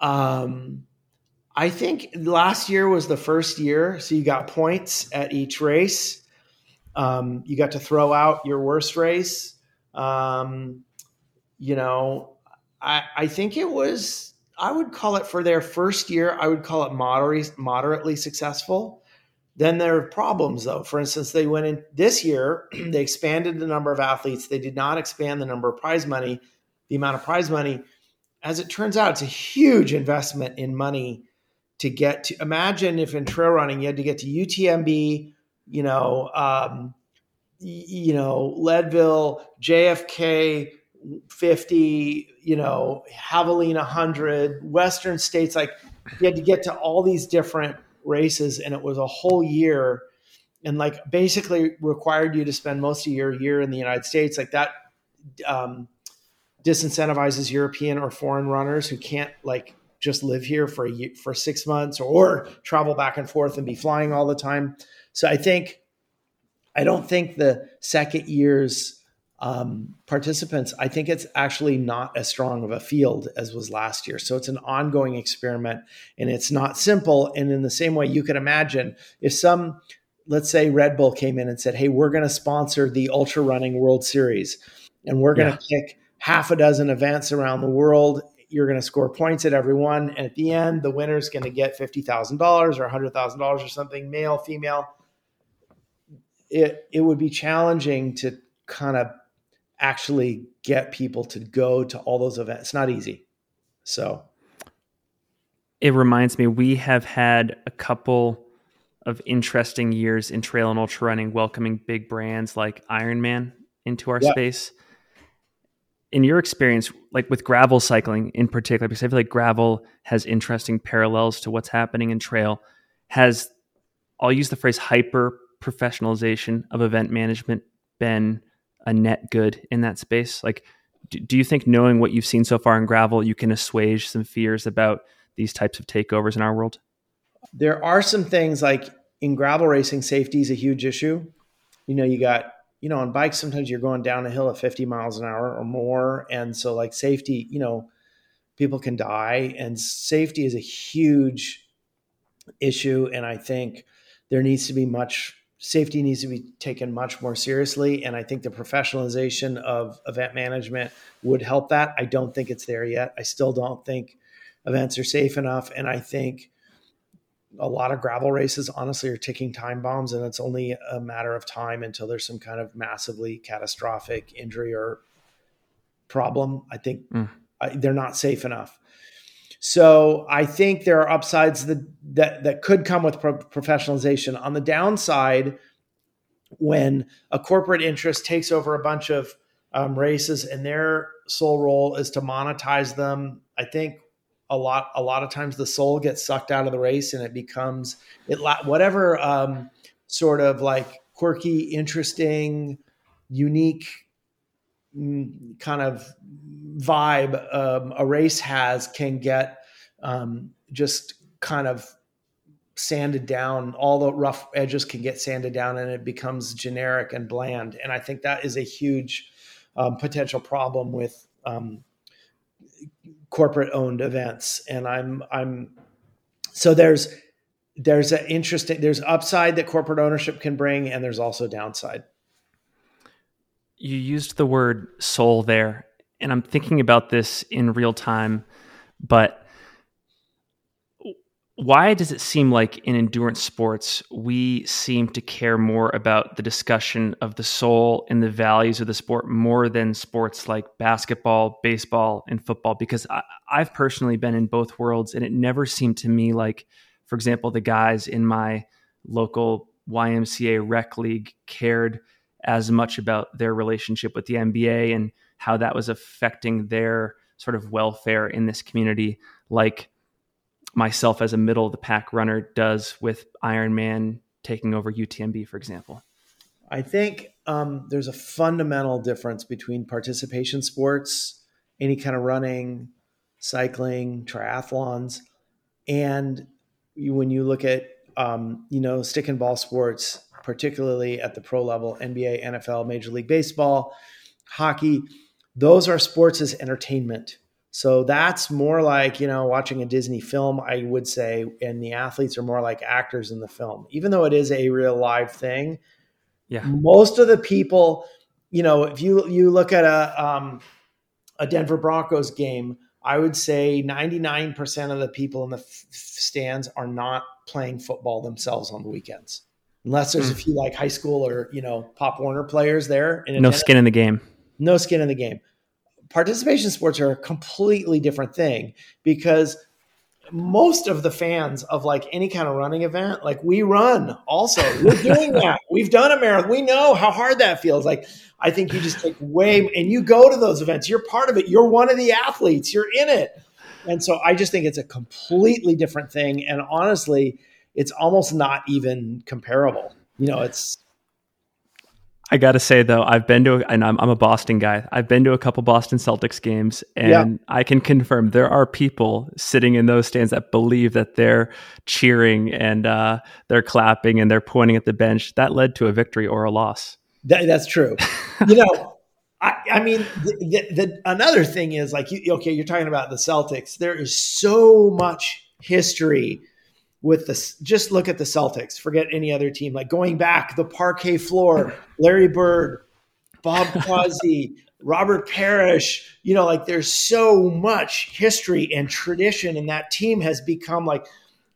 um, I think last year was the first year, so you got points at each race. Um, you got to throw out your worst race. Um, you know, I, I think it was, I would call it for their first year, I would call it moderate, moderately successful. Then there are problems, though. For instance, they went in this year, they expanded the number of athletes. They did not expand the number of prize money, the amount of prize money. As it turns out, it's a huge investment in money to get to. Imagine if in trail running you had to get to UTMB, you know, um, you know, Leadville, JFK, 50, you know, Javelina 100, Western states. Like you had to get to all these different races, and it was a whole year, and like basically required you to spend most of your year in the United States. Like that um, disincentivizes European or foreign runners who can't like just live here for a year, for six months or travel back and forth and be flying all the time. So I think I don't think the second year's um, participants, I think it's actually not as strong of a field as was last year. So it's an ongoing experiment and it's not simple. And in the same way, you can imagine if some, let's say Red Bull came in and said, Hey, we're going to sponsor the Ultra Running World Series and we're going to yeah. pick half a dozen events around the world. You're going to score points at every one. And at the end, the winner is going to get $50,000 or $100,000 or something, male, female. It, it would be challenging to kind of actually get people to go to all those events. It's not easy. So it reminds me, we have had a couple of interesting years in trail and ultra running, welcoming big brands like Ironman into our space. In your experience, like with gravel cycling in particular, because I feel like gravel has interesting parallels to what's happening in trail, has I'll use the phrase hyper professionalization of event management been a net good in that space? Like, do, do you think knowing what you've seen so far in gravel, you can assuage some fears about these types of takeovers in our world? There are some things like in gravel racing, safety is a huge issue. You know, you got, you know, on bikes, sometimes you're going down a hill at 50 miles an hour or more. And so, like, safety, you know, people can die, and safety is a huge issue. And I think there needs to be much safety needs to be taken much more seriously. And I think the professionalization of event management would help that. I don't think it's there yet. I still don't think events are safe enough. And I think a lot of gravel races, honestly, are ticking time bombs. And it's only a matter of time until there's some kind of massively catastrophic injury or problem. I think mm. I, they're not safe enough. So I think there are upsides that that, that could come with pro- professionalization. On the downside, when a corporate interest takes over a bunch of um, races and their sole role is to monetize them, I think a lot a lot of times the soul gets sucked out of the race and it becomes it whatever um, sort of like quirky, interesting, unique kind of vibe um, a race has can get um, just kind of sanded down. All the rough edges can get sanded down, and it becomes generic and bland. And I think that is a huge um, potential problem with um, corporate owned events. And I'm I'm so there's there's an interesting there's upside that corporate ownership can bring, and there's also downside. You used the word soul there, and I'm thinking about this in real time, but why does it seem like in endurance sports we seem to care more about the discussion of the soul and the values of the sport more than sports like basketball baseball and football? Because I, have personally been in both worlds and it never seemed to me like for example the guys in my local ymca rec league cared as much about their relationship with the nba and how that was affecting their sort of welfare in this community like myself as a middle of the pack runner does with Ironman taking over UTMB, for example? I think um, there's a fundamental difference between participation sports, any kind of running, cycling, triathlons, and when you look at um, you know stick and ball sports, particularly at the pro level, NBA, NFL, Major League Baseball, hockey those are sports as entertainment. So that's more like, you know, watching a Disney film, I would say, and the athletes are more like actors in the film. Even though it is a real live thing, Yeah. Most of the people, you know, if you you look at a um, a Denver Broncos game, I would say 99% of the people in the f- stands are not playing football themselves on the weekends. Unless there's mm. a hmm. few like high school or, you know, Pop Warner players there. no skin in the game. No skin in the game. Participation sports are a completely different thing because most of the fans of like any kind of running event, like we run also. We're doing that. We've done a marathon. We know how hard that feels. Like I think you just take way and you go to those events. You're part of it. You're one of the athletes. You're in it. And so I just think it's a completely different thing. And honestly, it's almost not even comparable. You know, it's I got to say though, I've been to, and I'm, I'm, a Boston guy. I've been to a couple Boston Celtics games, and yeah. I can confirm there are people sitting in those stands that believe that they're cheering and uh, they're clapping and they're pointing at the bench. That led to a victory or a loss. That, that's true. you know, I, I mean, the, the, the, another thing is like, you, okay, you're talking about the Celtics. There is so much history with the just look at the Celtics. Forget any other team. Like going back, the parquet floor, Larry Bird, Bob Cousy, Robert Parish. You know, like there's so much history and tradition, and that team has become like.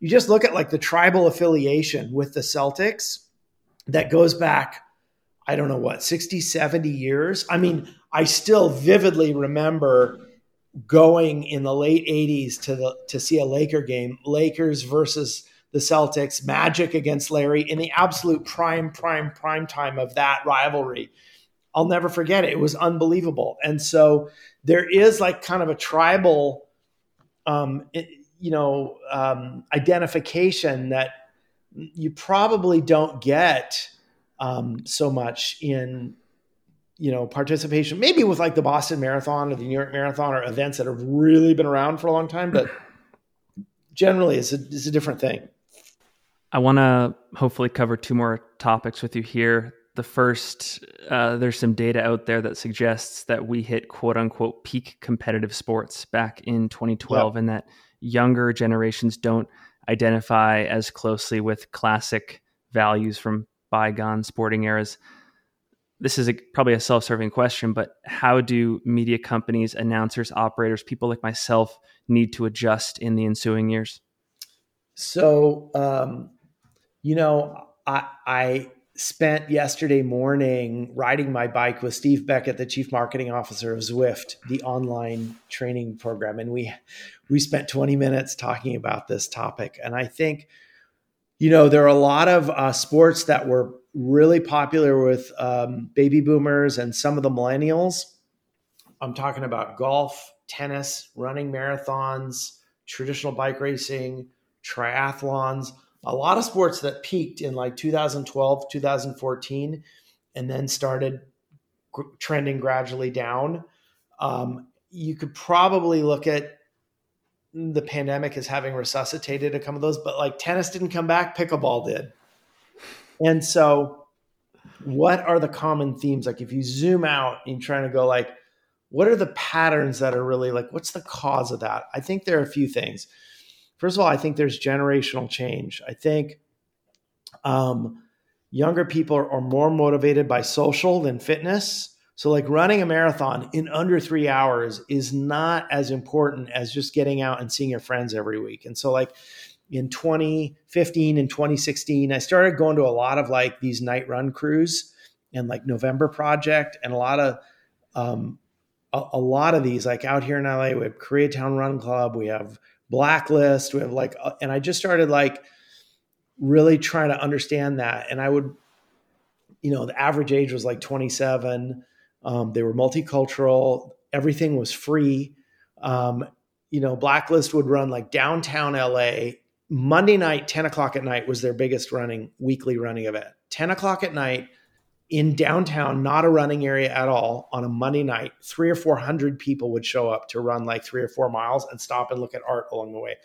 You just look at like the tribal affiliation with the Celtics that goes back, I don't know what, 60, 70 years. I mean, I still vividly remember going in the late 80s to the to see a Laker game, Lakers versus the Celtics, Magic against Larry in the absolute prime prime prime time of that rivalry. I'll never forget it. It was unbelievable. And so there is like kind of a tribal um it, you know um identification that you probably don't get um, so much in you know participation maybe with like the boston marathon or the new york marathon or events that have really been around for a long time but generally it's a, it's a different thing. I want to hopefully cover two more topics with you here. The first uh, there's some data out there that suggests that we hit quote unquote peak competitive sports back in 2012 yep. and that younger generations don't identify as closely with classic values from bygone sporting eras this is a, probably a self-serving question, but how do media companies, announcers, operators, people like myself need to adjust in the ensuing years? So, um, you know, I, I spent yesterday morning riding my bike with Steve Beckett, the chief marketing officer of Zwift, the online training program, and we we spent 20 minutes talking about this topic. And I think, you know, there are a lot of uh, sports that were really popular with um, baby boomers and some of the millennials. I'm talking about golf, tennis, running marathons, traditional bike racing, triathlons, a lot of sports that peaked in like 2012, 2014, and then started trending gradually down. Um, you could probably look at the pandemic is having resuscitated a couple of those, but like tennis didn't come back, pickleball did. And so, what are the common themes? Like, if you zoom out and trying to go, like, what are the patterns that are really like, what's the cause of that? I think there are a few things. First of all, I think there's generational change. I think um, younger people are, are more motivated by social than fitness. So, like running a marathon in under three hours is not as important as just getting out and seeing your friends every week. And so, like, in 2015 and 2016, I started going to a lot of like these night run crews and like November Project and a lot of um, a, a, lot of these like out here in LA. We have Koreatown Run Club, we have Blacklist, we have like, uh, and I just started like really trying to understand that. And I would, you know, the average age was like 27. Um, they were multicultural. Everything was free. Um, you know, Blacklist would run like downtown LA Monday night, 10 o'clock at night was their biggest running weekly running event. 10 o'clock at night in downtown, not a running area at all, on a Monday night, three or 400 people would show up to run like three or four miles and stop and look at art along the way.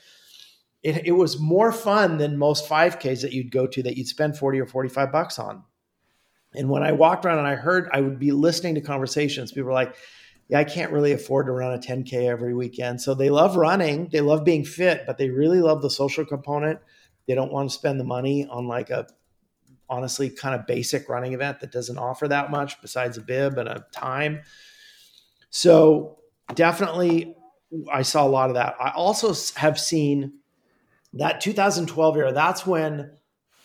It, it was more fun than most 5Ks that you'd go to that you'd spend 40 or 45 bucks on. And when I walked around and I heard, I would be listening to conversations. People were like, yeah, I can't really afford to run a 10K every weekend. So they love running, they love being fit, but they really love the social component. They don't want to spend the money on like a honestly kind of basic running event that doesn't offer that much besides a bib and a time. So definitely I saw a lot of that. I also have seen that 2012 era. That's when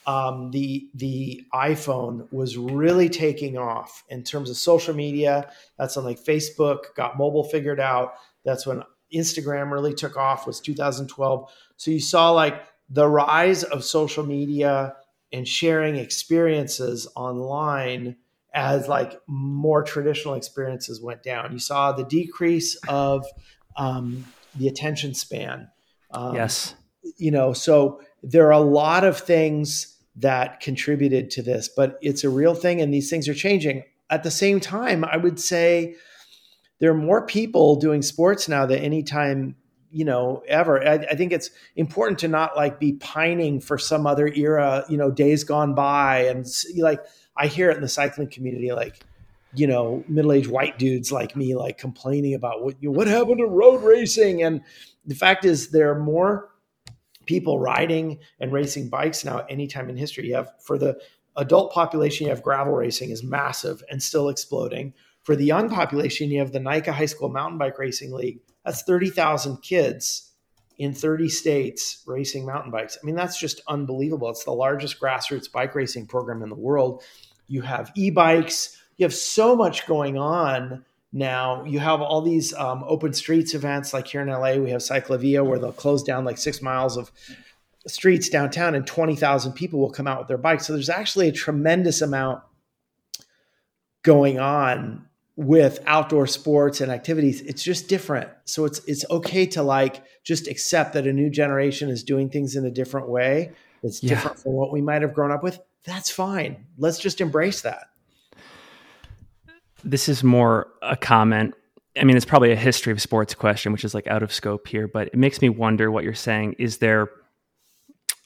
um, the the iPhone was really taking off in terms of social media. That's when like Facebook got mobile figured out. That's when Instagram really took off. Was 2012. So you saw like the rise of social media and sharing experiences online as like more traditional experiences went down. You saw the decrease of um, the attention span. Um, yes. You know, so there are a lot of things that contributed to this, but it's a real thing and these things are changing. At the same time, I would say there are more people doing sports now than any time you know ever I, I, think it's important to not like be pining for some other era you know days gone by and like i hear it in the cycling community like you know middle-aged white dudes like me like complaining about what you what happened to road racing and the fact is there are more people riding and racing bikes now any time in history you have for the adult population you have gravel racing is massive and still exploding for the young population you have the NICA high school mountain bike racing league that's 30,000 kids in 30 states racing mountain bikes. I mean, that's just unbelievable. It's the largest grassroots bike racing program in the world. You have e bikes, you have so much going on now. You have all these um, open streets events, like here in LA, we have CicLAvia, where they'll close down like six miles of streets downtown and 20,000 people will come out with their bikes. So there's actually a tremendous amount going on with outdoor sports and activities it's just different so it's it's okay to like just accept that a new generation is doing things in a different way it's yeah. different from what we might have grown up with that's fine let's just embrace that this is more a comment i mean it's probably a history of sports question which is like out of scope here but it makes me wonder what you're saying is there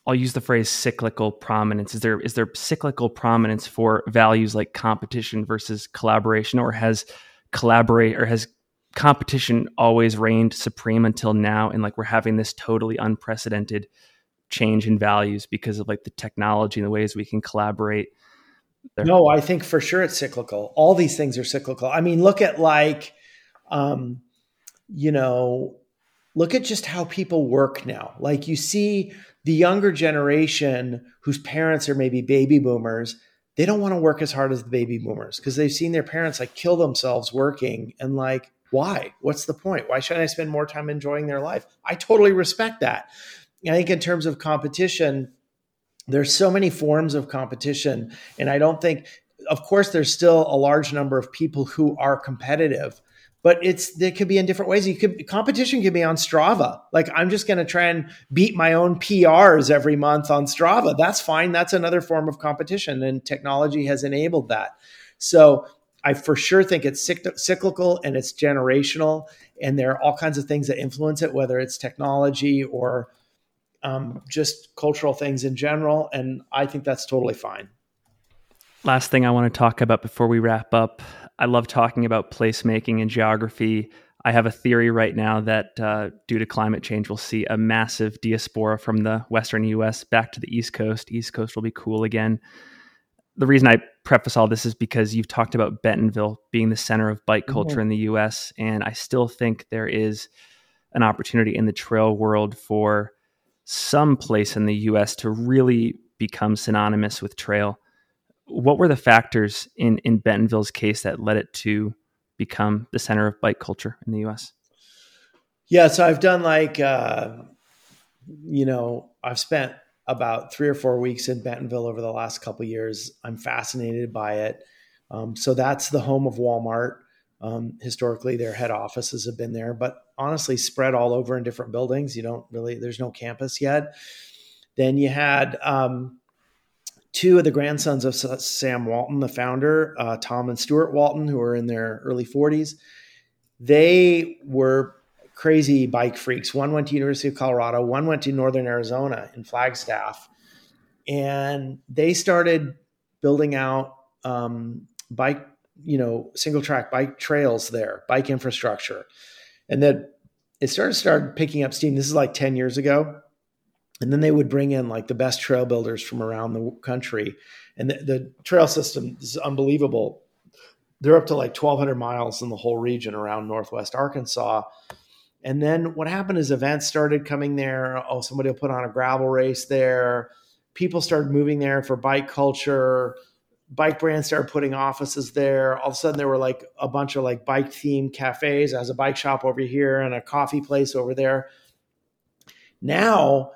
I'll use the phrase cyclical prominence. Is there is there cyclical prominence for values like competition versus collaboration, or has collaborate or has competition always reigned supreme until now? And like we're having this totally unprecedented change in values because of like the technology and the ways we can collaborate. There. No, I think for sure it's cyclical. All these things are cyclical. I mean, look at like, um, you know, look at just how people work now. Like you see the younger generation whose parents are maybe baby boomers, they don't want to work as hard as the baby boomers because they've seen their parents like kill themselves working and like, why? What's the point? Why should I spend more time enjoying their life? I totally respect that. I think in terms of competition, there's so many forms of competition. And I don't think, of course, there's still a large number of people who are competitive but it's they could be in different ways. You could competition could be on Strava. Like I'm just going to try and beat my own PRs every month on Strava. That's fine. That's another form of competition, and technology has enabled that. So I for sure think it's cyclical and it's generational, and there are all kinds of things that influence it, whether it's technology or um, just cultural things in general. And I think that's totally fine. Last thing I want to talk about before we wrap up I love talking about placemaking and geography. I have a theory right now that uh, due to climate change, we'll see a massive diaspora from the Western US back to the East Coast. East Coast will be cool again. The reason I preface all this is because you've talked about Bentonville being the center of bike culture mm-hmm. in the US. And I still think there is an opportunity in the trail world for some place in the US to really become synonymous with trail what were the factors in in Bentonville's case that led it to become the center of bike culture in the U.S.? Yeah, so I've done like, uh, you know, I've spent about three or four weeks in Bentonville over the last couple years. I'm fascinated by it. Um, so that's the home of Walmart. Um, historically, their head offices have been there, but honestly, spread all over in different buildings. You don't really, there's no campus yet. Then you had um, two of the grandsons of Sam Walton, the founder, uh, Tom and Stuart Walton, who are in their early 40s, they were crazy bike freaks. One went to University of Colorado, one went to Northern Arizona in Flagstaff, and they started building out um, bike, you know, single track bike trails there, bike infrastructure, and then it started started picking up steam. This is like ten years ago, and then they would bring in like the best trail builders from around the country. And the, the trail system is unbelievable. They're up to like 1200 miles in the whole region around northwest arkansas. And then what happened is events started coming there. Oh somebody will put on a gravel race there. People started moving there for bike culture bike brands started putting offices there all of a sudden there were like a bunch of like bike themed cafes as a bike shop over here and a coffee place over there now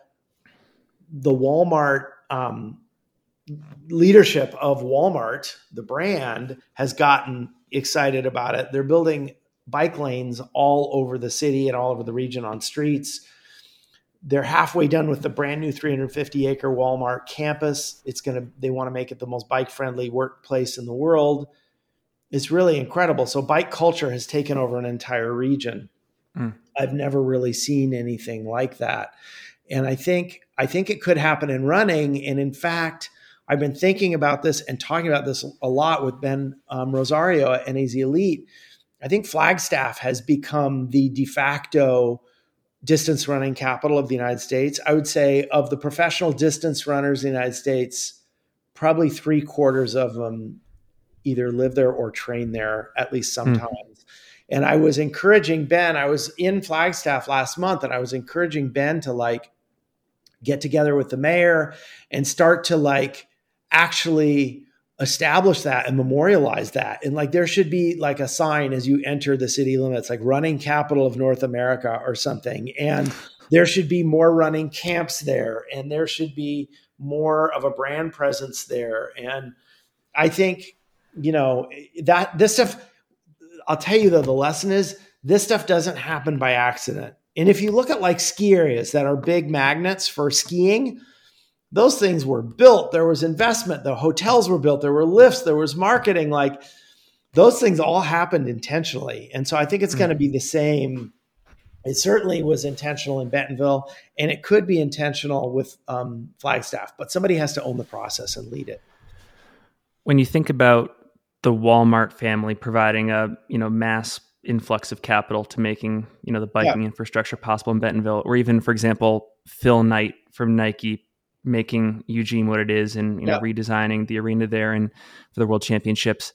the Walmart um, leadership of Walmart, the brand, has gotten excited about it. They're building bike lanes all over the city and all over the region on streets. They're halfway done with the brand new 350 acre Walmart campus. It's going to, they want to make it the most bike friendly workplace in the world. It's really incredible. So, bike culture has taken over an entire region. Mm. I've never really seen anything like that. And I think I think it could happen in running. And in fact, I've been thinking about this and talking about this a lot with Ben um, Rosario at NAZ Elite. I think Flagstaff has become the de facto distance running capital of the United States. I would say of the professional distance runners in the United States, probably three quarters of them either live there or train there at least hmm. sometimes. Mm. And I was encouraging Ben, I was in Flagstaff last month and I was encouraging Ben to like get together with the mayor and start to like actually establish that and memorialize that. And like there should be like a sign as you enter the city limits, like running capital of North America or something. And there should be more running camps there and there should be more of a brand presence there. And I think, you know, that this stuff, I'll tell you though, the lesson is this stuff doesn't happen by accident. And if you look at like ski areas that are big magnets for skiing, those things were built. There was investment. The hotels were built. There were lifts. There was marketing. Like those things all happened intentionally. And so I think it's mm-hmm. going to be the same. It certainly was intentional in Bentonville, and it could be intentional with um, Flagstaff, but somebody has to own the process and lead it. When you think about the Walmart family providing a you know mass influx of capital to making you know the biking yeah. infrastructure possible in Bentonville, or even for example Phil Knight from Nike making Eugene what it is and you know yeah. redesigning the arena there and for the World Championships.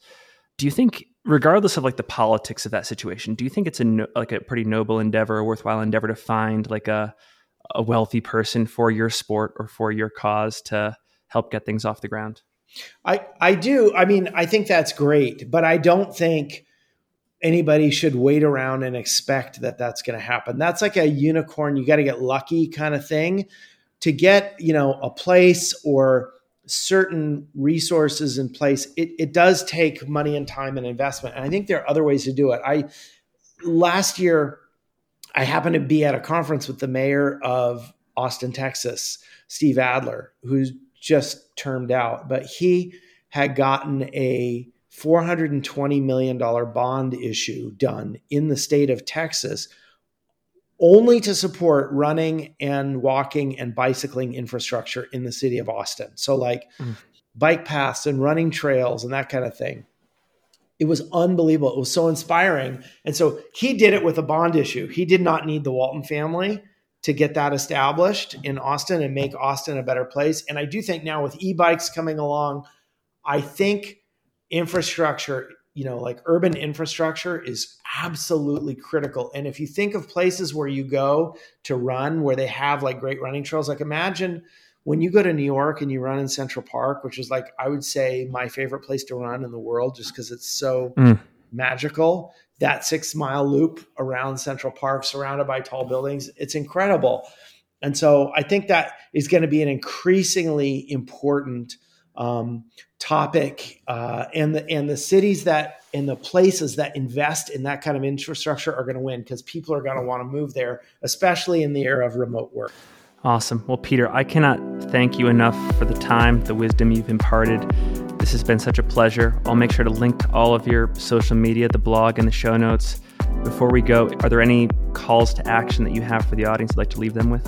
Do you think, regardless of like the politics of that situation, do you think it's a no, like a pretty noble endeavor, a worthwhile endeavor to find like a a wealthy person for your sport or for your cause to help get things off the ground? I I do. I mean, I think that's great, but I don't think anybody should wait around and expect that that's going to happen. That's like a unicorn, you got to get lucky kind of thing to get, you know, a place or certain resources in place. It, it does take money and time and investment. And I think there are other ways to do it. I last year I happened to be at a conference with the mayor of Austin, Texas, Steve Adler, who's just termed out, but he had gotten a $420 million bond issue done in the state of Texas only to support running and walking and bicycling infrastructure in the city of Austin. So, like mm. bike paths and running trails and that kind of thing. It was unbelievable. It was so inspiring. And so he did it with a bond issue. He did not need the Walton family to get that established in Austin and make Austin a better place. And I do think now with e bikes coming along, I think infrastructure you know like urban infrastructure is absolutely critical. And if you think of places where you go to run where they have like great running trails like imagine when you go to new york and you run in central park which is like i would say my favorite place to run in the world just because it's so mm. magical. That six mile loop around central park surrounded by tall buildings it's incredible. And so i think that is going to be an increasingly important um, topic, uh, and the and the cities that and the places that invest in that kind of infrastructure are going to win because people are going to want to move there, especially in the era of remote work. Awesome. Well, Peter, I cannot thank you enough for the time, the wisdom you've imparted. This has been such a pleasure. I'll make sure to link to all of your social media, the blog, and the show notes. Before we go, are there any calls to action that you have for the audience you'd like to leave them with?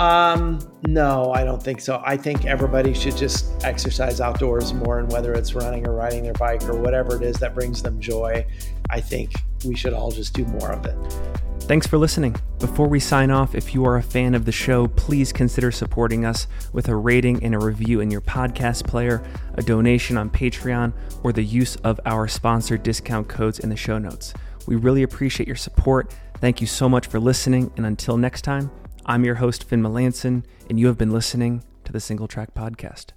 Um, no, I don't think so. I think everybody should just exercise outdoors more, and whether it's running or riding their bike or whatever it is that brings them joy, I think we should all just do more of it. Thanks for listening. Before we sign off, if you are a fan of the show, please consider supporting us with a rating and a review in your podcast player, a donation on Patreon, or the use of our sponsor discount codes in the show notes. We really appreciate your support. Thank you so much for listening. And until next time, I'm your host, Finn Melanson, and you have been listening to the Single Track Podcast.